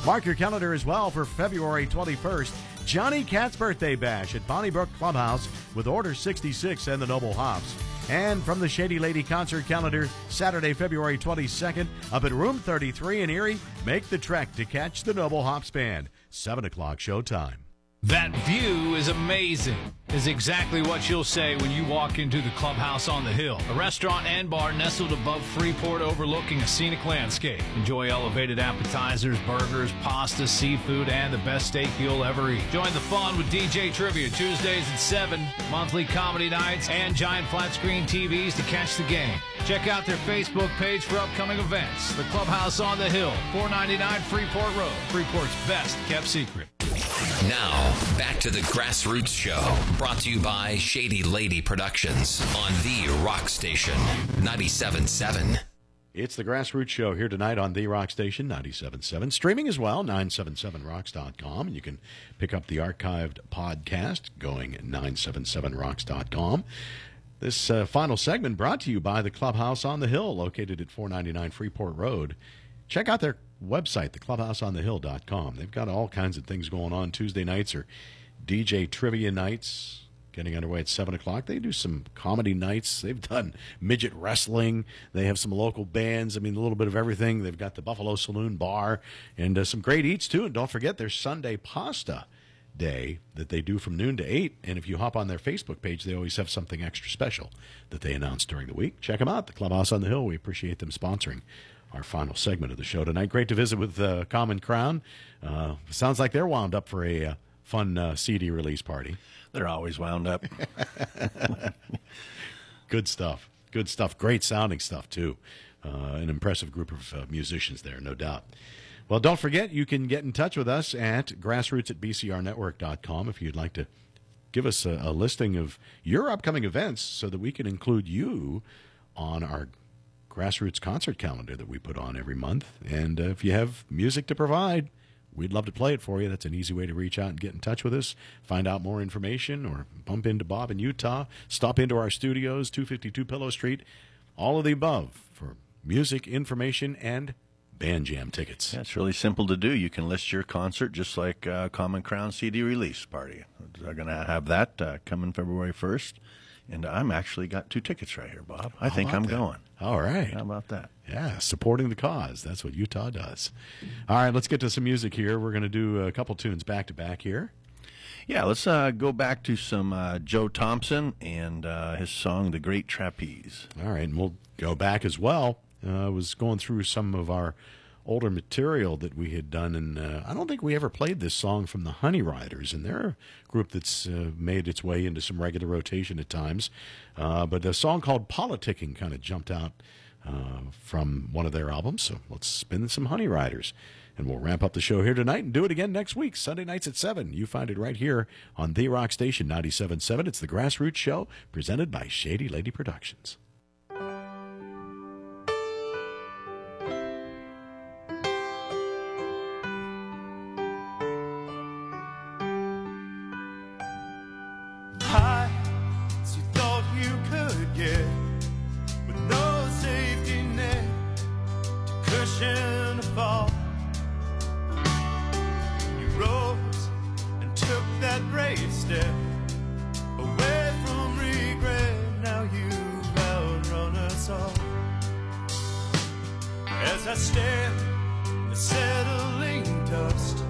Mark your calendar as well for February 21st. Johnny Cat's birthday bash at Bonnybrook Clubhouse with Order 66 and the Noble Hops. And from the Shady Lady concert calendar, Saturday, February 22nd, up at Room 33 in Erie, make the trek to catch the Noble Hops Band. 7 o'clock showtime. That view is amazing, is exactly what you'll say when you walk into the clubhouse on the hill. A restaurant and bar nestled above Freeport overlooking a scenic landscape. Enjoy elevated appetizers, burgers, pasta, seafood, and the best steak you'll ever eat. Join the fun with DJ Trivia Tuesdays at 7, monthly comedy nights, and giant flat screen TVs to catch the game. Check out their Facebook page for upcoming events. The Clubhouse on the Hill, 499 Freeport Road, Freeport's best kept secret. Now, back to the Grassroots Show, brought to you by Shady Lady Productions on the Rock Station 97.7. It's the Grassroots Show here tonight on the Rock Station 97.7. Streaming as well, 977rocks.com. And you can pick up the archived podcast going 977rocks.com. This uh, final segment brought to you by the Clubhouse on the Hill, located at 499 Freeport Road. Check out their website, theclubhouseonthehill.com. They've got all kinds of things going on. Tuesday nights are DJ trivia nights, getting underway at 7 o'clock. They do some comedy nights. They've done midget wrestling. They have some local bands. I mean, a little bit of everything. They've got the Buffalo Saloon Bar and uh, some great eats, too. And don't forget their Sunday pasta day that they do from noon to 8. And if you hop on their Facebook page, they always have something extra special that they announce during the week. Check them out, the Clubhouse on the Hill. We appreciate them sponsoring our final segment of the show tonight. Great to visit with uh, Common Crown. Uh, sounds like they're wound up for a uh, fun uh, CD release party. They're always wound up. *laughs* Good stuff. Good stuff. Great sounding stuff, too. Uh, an impressive group of uh, musicians there, no doubt. Well, don't forget, you can get in touch with us at grassroots at bcrnetwork.com if you'd like to give us a, a listing of your upcoming events so that we can include you on our grassroots concert calendar that we put on every month. And uh, if you have music to provide, we'd love to play it for you. That's an easy way to reach out and get in touch with us, find out more information, or bump into Bob in Utah, stop into our studios, 252 Pillow Street, all of the above for music, information, and band jam tickets. Yeah, it's really simple to do. You can list your concert just like uh, Common Crown CD release party. They're going to have that uh, coming February 1st. And I'm actually got two tickets right here, Bob. I How think I'm that? going. All right. How about that? Yeah, supporting the cause. That's what Utah does. All right, let's get to some music here. We're going to do a couple tunes back to back here. Yeah, let's uh, go back to some uh, Joe Thompson and uh, his song "The Great Trapeze." All right, and we'll go back as well. Uh, I was going through some of our older material that we had done, and uh, I don't think we ever played this song from the Honeyriders, and they're a group that's uh, made its way into some regular rotation at times. Uh, but a song called "Politicking" kind of jumped out uh, from one of their albums, so let's spin some Honeyriders. And we'll wrap up the show here tonight and do it again next week, Sunday nights at 7. You find it right here on The Rock Station 97.7. It's the Grassroots Show, presented by Shady Lady Productions. I stand in the settling dust,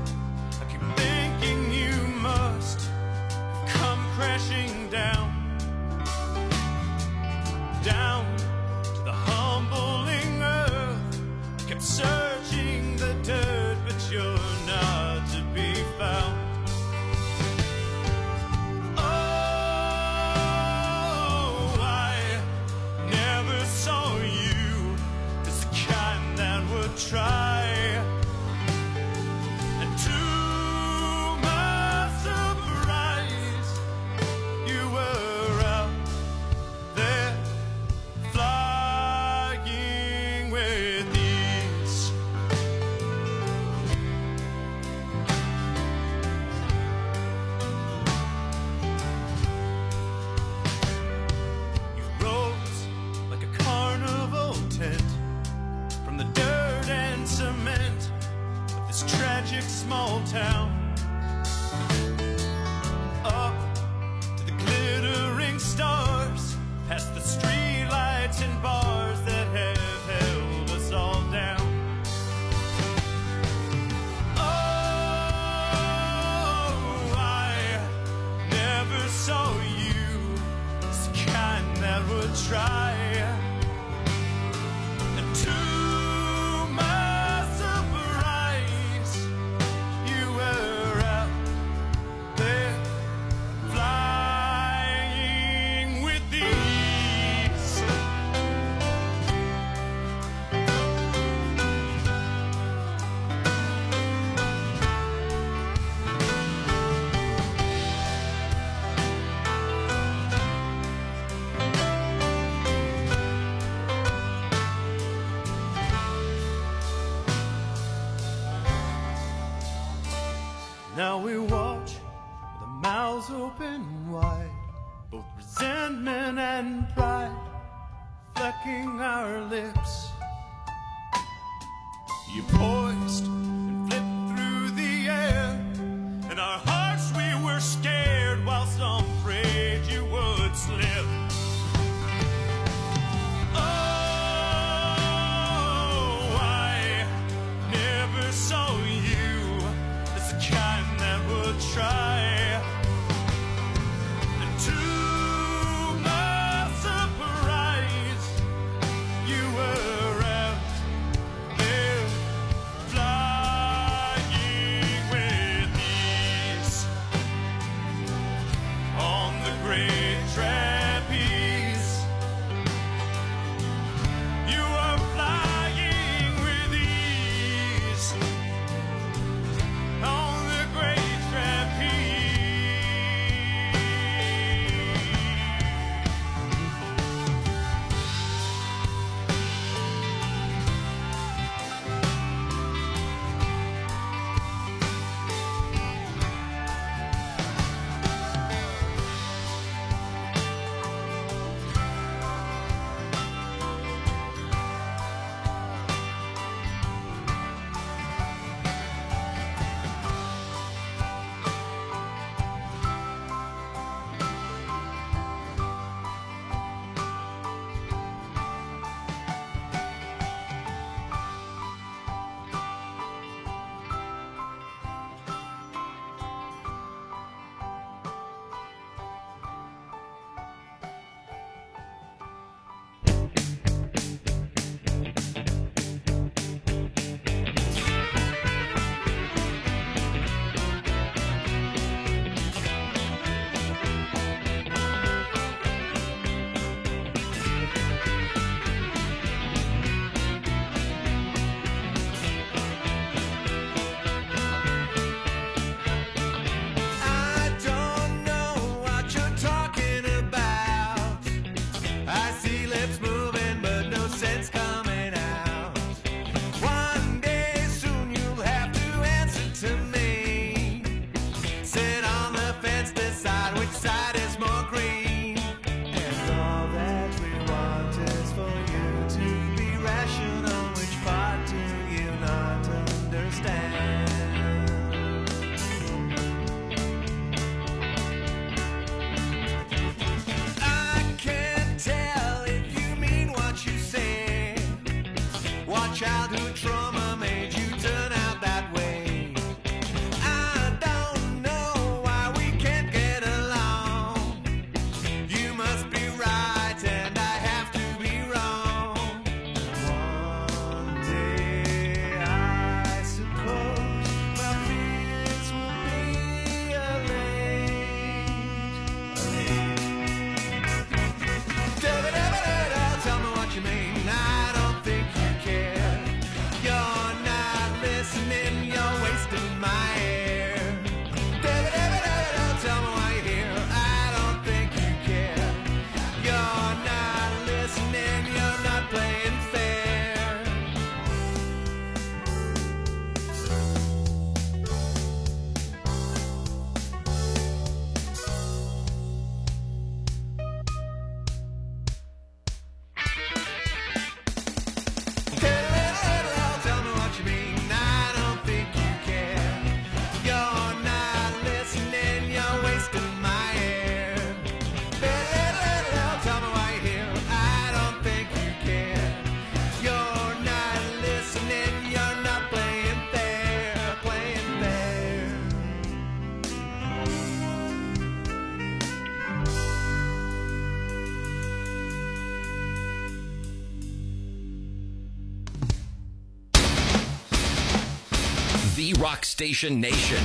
Rock Station Nation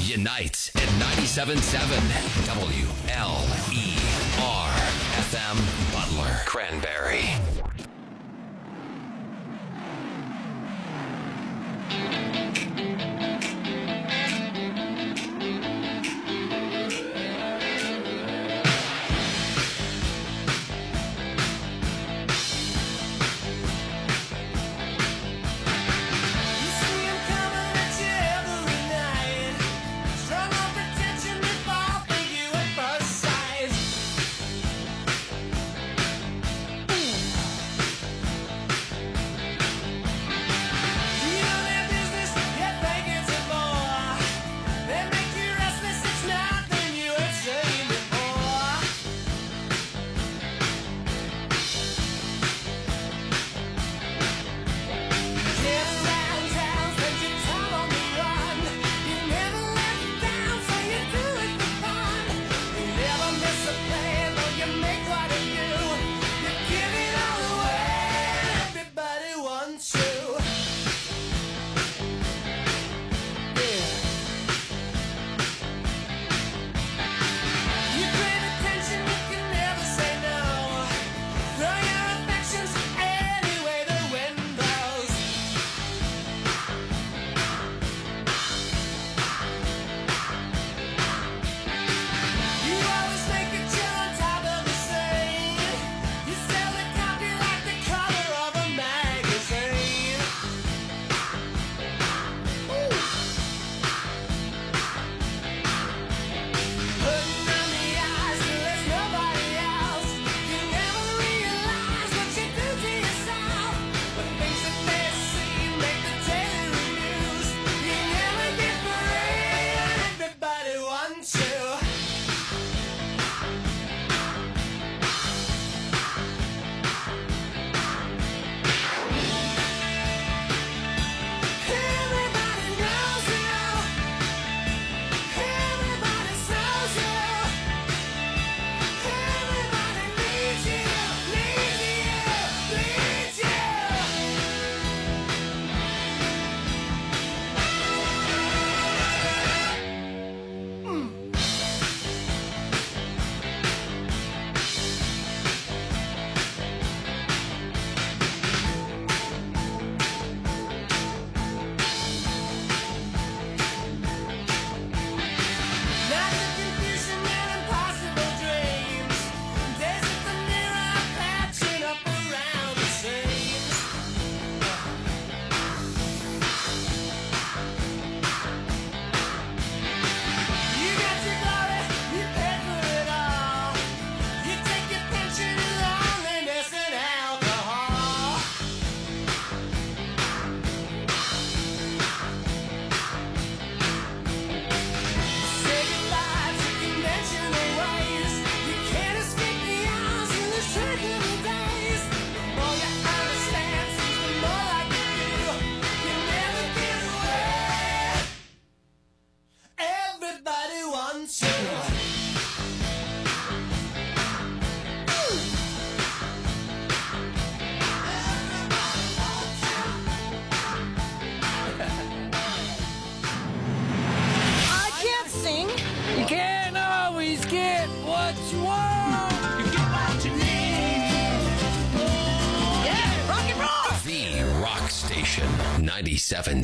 unites at 97.7 WLER FM Butler Cranberry.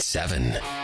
7.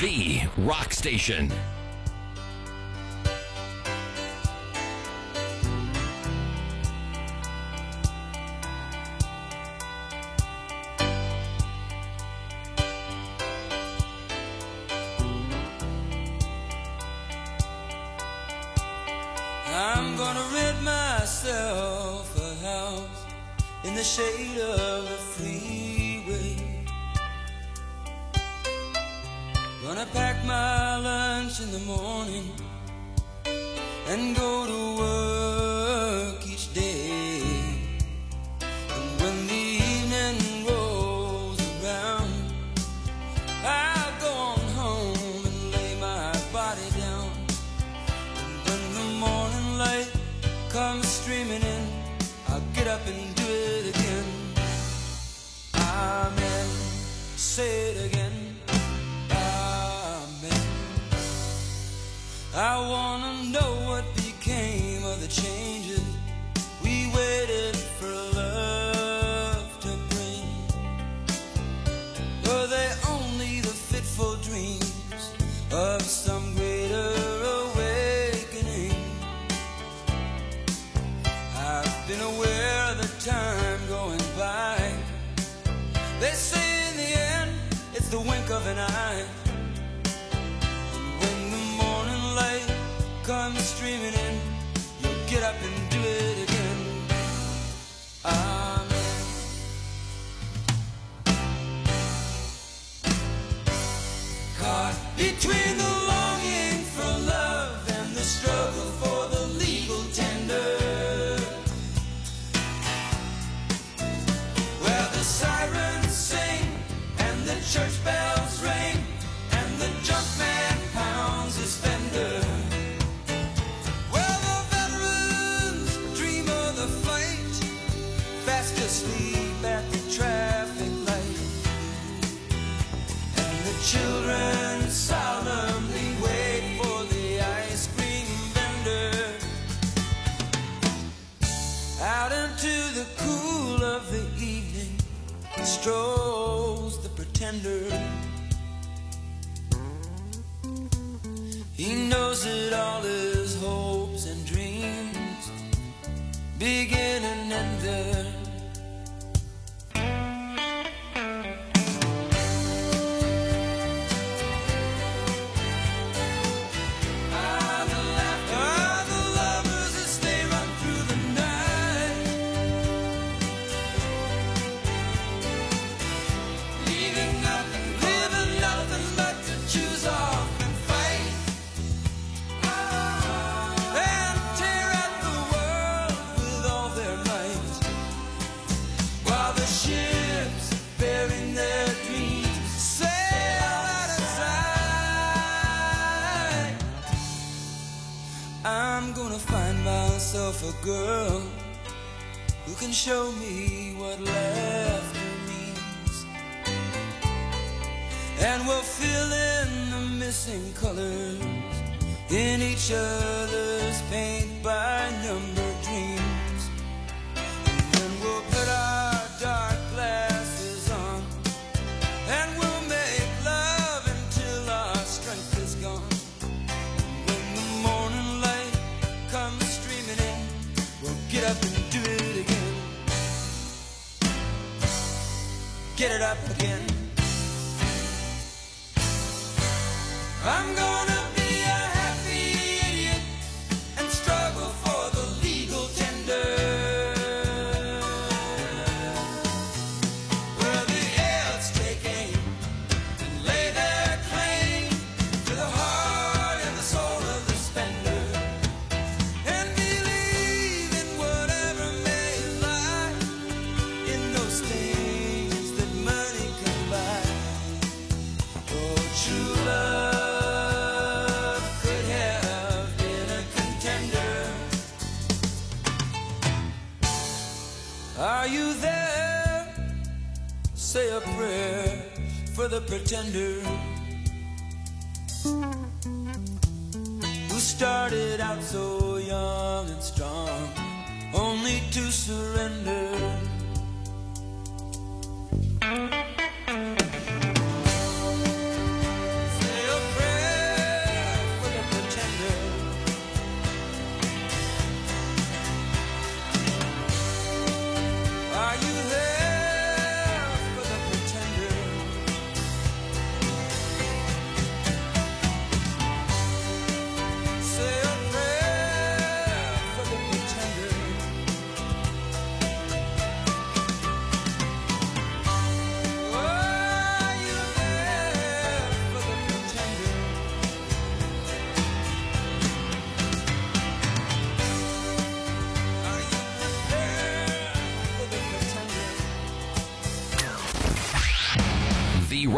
the rock station. He knows that all his hopes and dreams begin. myself a girl who can show me what laughter means. And we'll fill in the missing colors in each other's paint by numbers.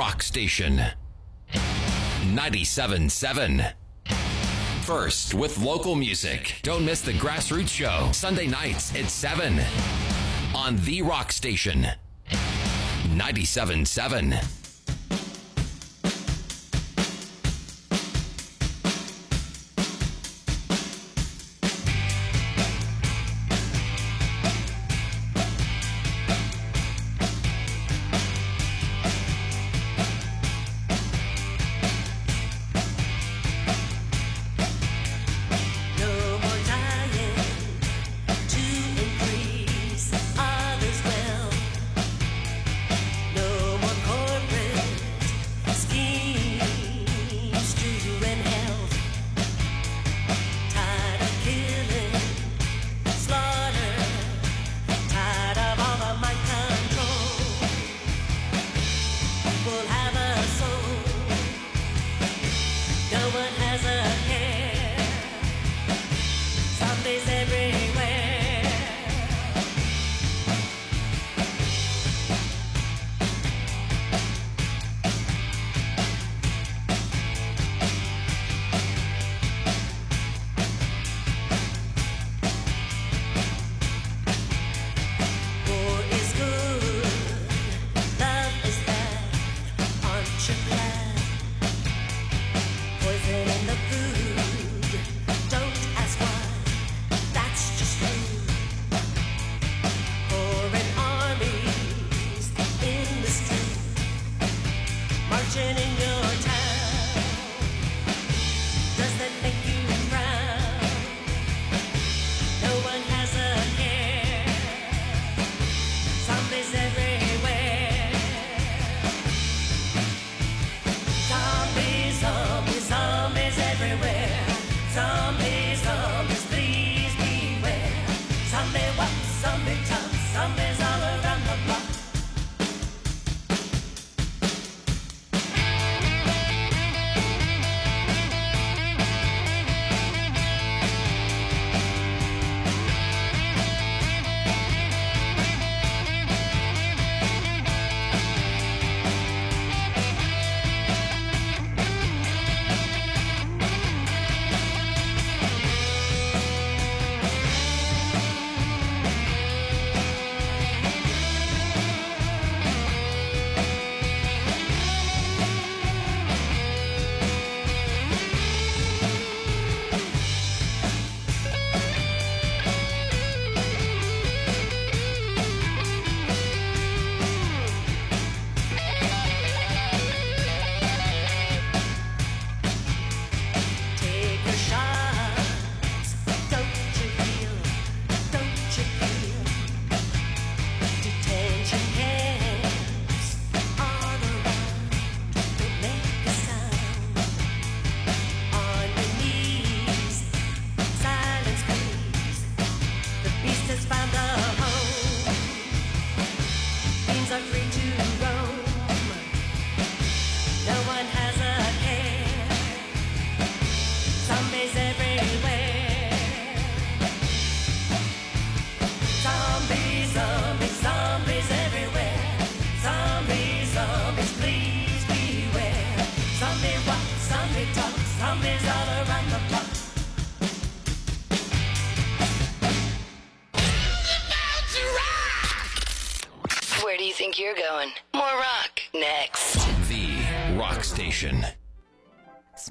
Rock Station 97.7. First with local music. Don't miss the Grassroots Show, Sunday nights at 7 on The Rock Station 97.7.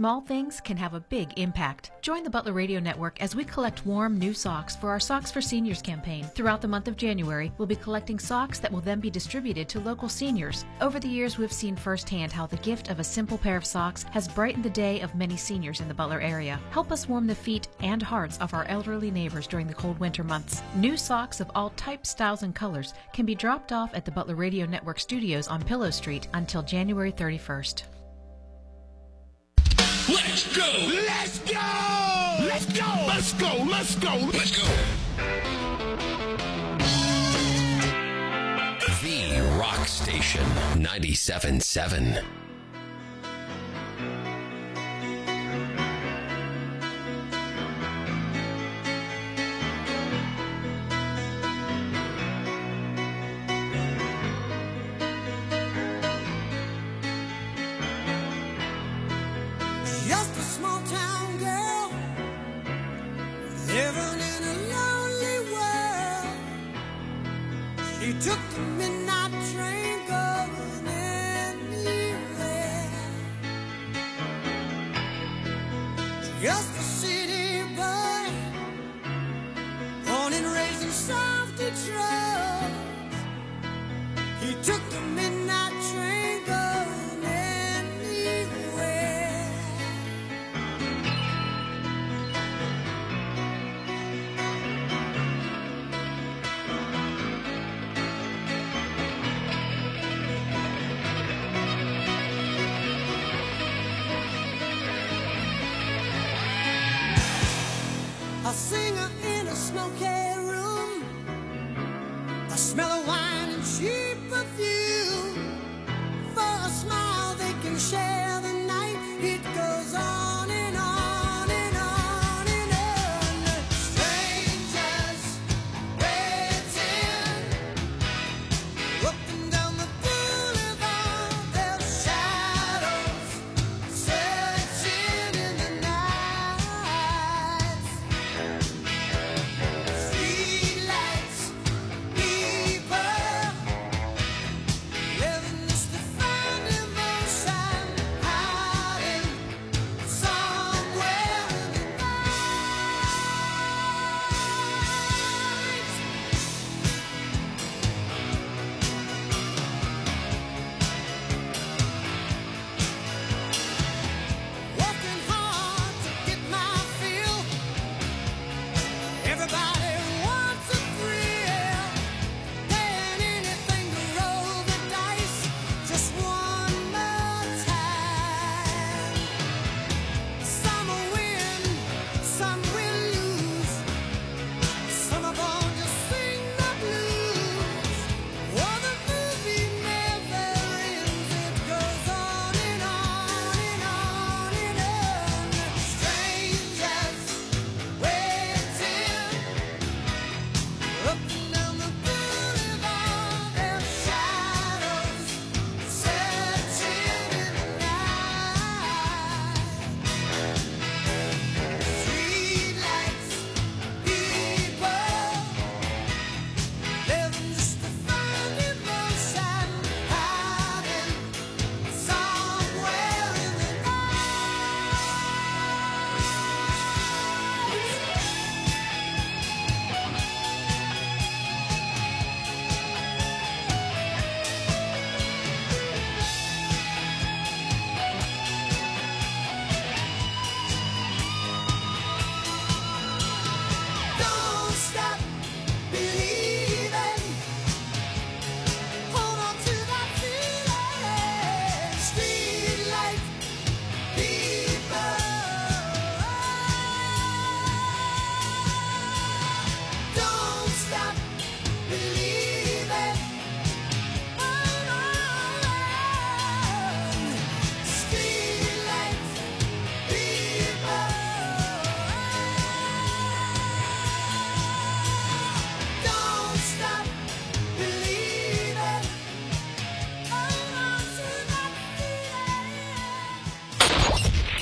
Small things can have a big impact. Join the Butler Radio Network as we collect warm new socks for our Socks for Seniors campaign. Throughout the month of January, we'll be collecting socks that will then be distributed to local seniors. Over the years, we've seen firsthand how the gift of a simple pair of socks has brightened the day of many seniors in the Butler area. Help us warm the feet and hearts of our elderly neighbors during the cold winter months. New socks of all types, styles, and colors can be dropped off at the Butler Radio Network studios on Pillow Street until January 31st. Let's go! Let's go! Let's go! Let's go! Let's go! Let's go! The Rock Station 97.7. He in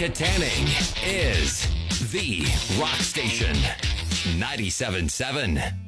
Katanning is the rock station. 97.7.